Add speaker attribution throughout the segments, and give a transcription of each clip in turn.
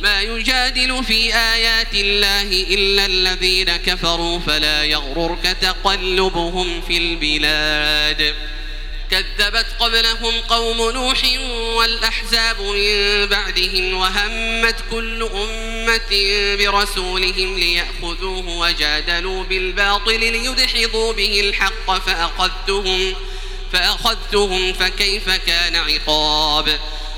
Speaker 1: ما يجادل في آيات الله إلا الذين كفروا فلا يغررك تقلبهم في البلاد كذبت قبلهم قوم نوح والأحزاب من بعدهم وهمت كل أمة برسولهم ليأخذوه وجادلوا بالباطل ليدحضوا به الحق فأخذتهم فأخذتهم فكيف كان عقاب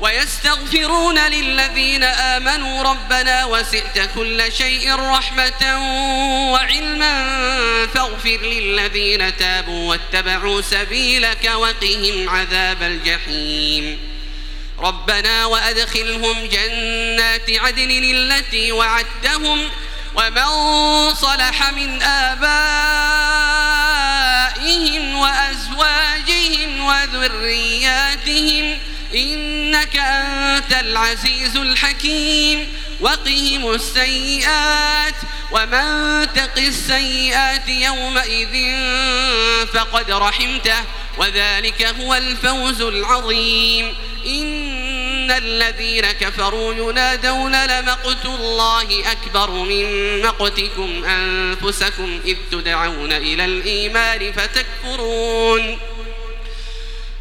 Speaker 1: ويستغفرون للذين آمنوا ربنا وسئت كل شيء رحمة وعلما فاغفر للذين تابوا واتبعوا سبيلك وقهم عذاب الجحيم ربنا وأدخلهم جنات عدن التي وعدتهم ومن صلح من آبائهم وأزواجهم وذرياتهم إنك أنت العزيز الحكيم وقهم السيئات ومن تق السيئات يومئذ فقد رحمته وذلك هو الفوز العظيم إن الذين كفروا ينادون لمقت الله أكبر من مقتكم أنفسكم إذ تدعون إلى الإيمان فتكفرون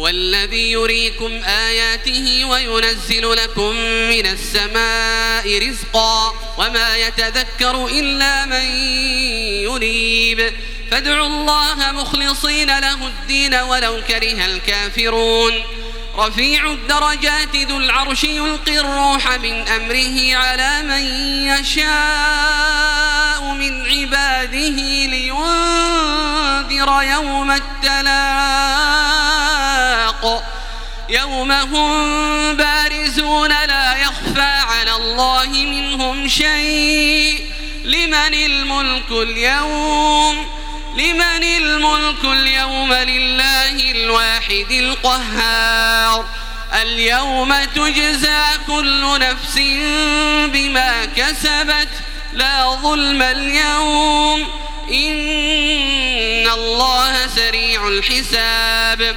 Speaker 1: هو الذي يريكم آياته وينزل لكم من السماء رزقا وما يتذكر إلا من ينيب فادعوا الله مخلصين له الدين ولو كره الكافرون رفيع الدرجات ذو العرش يلقي الروح من أمره على من يشاء من عباده لينذر يوم التلاق يوم هم بارزون لا يخفى على الله منهم شيء لمن الملك اليوم لمن الملك اليوم لله الواحد القهار اليوم تجزى كل نفس بما كسبت لا ظلم اليوم إن الله سريع الحساب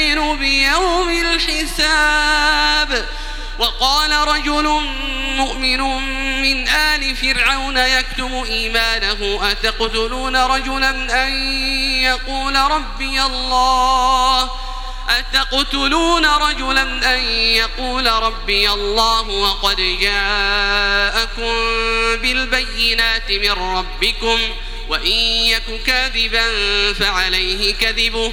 Speaker 1: يؤمن بيوم الحساب وقال رجل مؤمن من آل فرعون يكتم إيمانه أتقتلون رجلا أن يقول ربي الله أتقتلون رجلا أن يقول ربي الله وقد جاءكم بالبينات من ربكم وإن يك كاذبا فعليه كذبه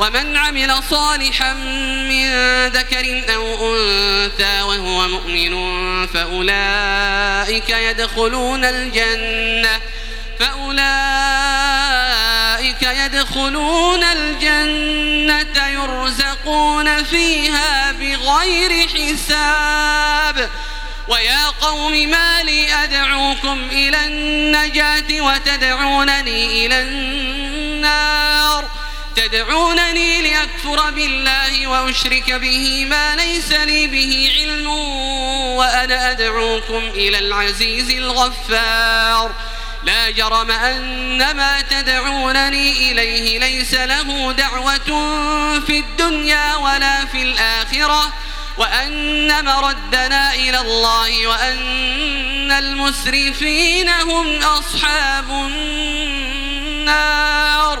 Speaker 1: ومن عمل صالحا من ذكر أو أنثى وهو مؤمن فأولئك يدخلون الجنة فأولئك يدخلون الجنة يرزقون فيها بغير حساب ويا قوم ما لي أدعوكم إلى النجاة وتدعونني إلى النار تدعونني لأكفر بالله وأشرك به ما ليس لي به علم وأنا أدعوكم إلى العزيز الغفار لا جرم أن ما تدعونني إليه ليس له دعوة في الدنيا ولا في الآخرة وأن مردنا إلى الله وأن المسرفين هم أصحاب النار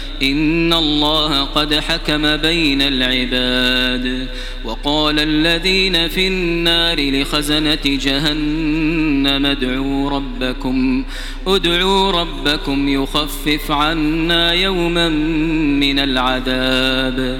Speaker 1: إن الله قد حكم بين العباد وقال الذين في النار لخزنة جهنم ادعوا ربكم ادعوا ربكم يخفف عنا يوما من العذاب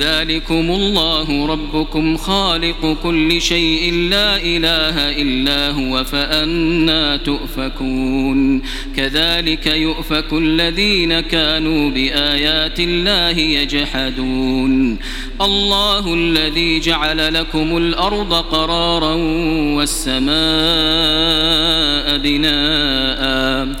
Speaker 1: ذلكم الله ربكم خالق كل شيء لا إله إلا هو فأنا تؤفكون كذلك يؤفك الذين كانوا بآيات الله يجحدون الله الذي جعل لكم الأرض قرارا والسماء بناءً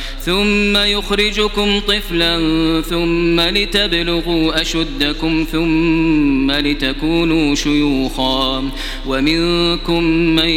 Speaker 1: ثم يخرجكم طفلا ثم لتبلغوا أشدكم ثم لتكونوا شيوخا ومنكم من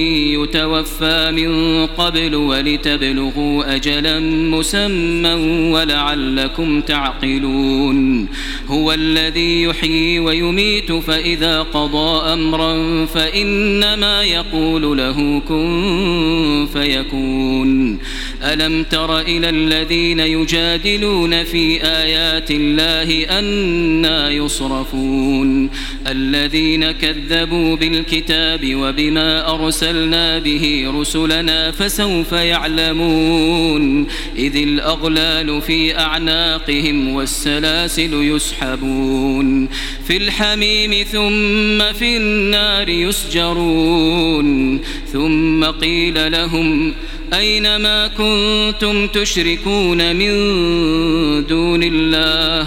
Speaker 1: يتوفى من قبل ولتبلغوا أجلا مسمى ولعلكم تعقلون هو الذي يحيي ويميت فإذا قضى أمرا فإنما يقول له كن فيكون ألم تر إلى الذين يجادلون في آيات الله أنا يصرفون الذين كذبوا بالكتاب وبما أرسلنا به رسلنا فسوف يعلمون إذ الأغلال في أعناقهم والسلاسل يسحبون في الحميم ثم في النار يسجرون ثم قيل لهم أينما كنتم تشركون من دون الله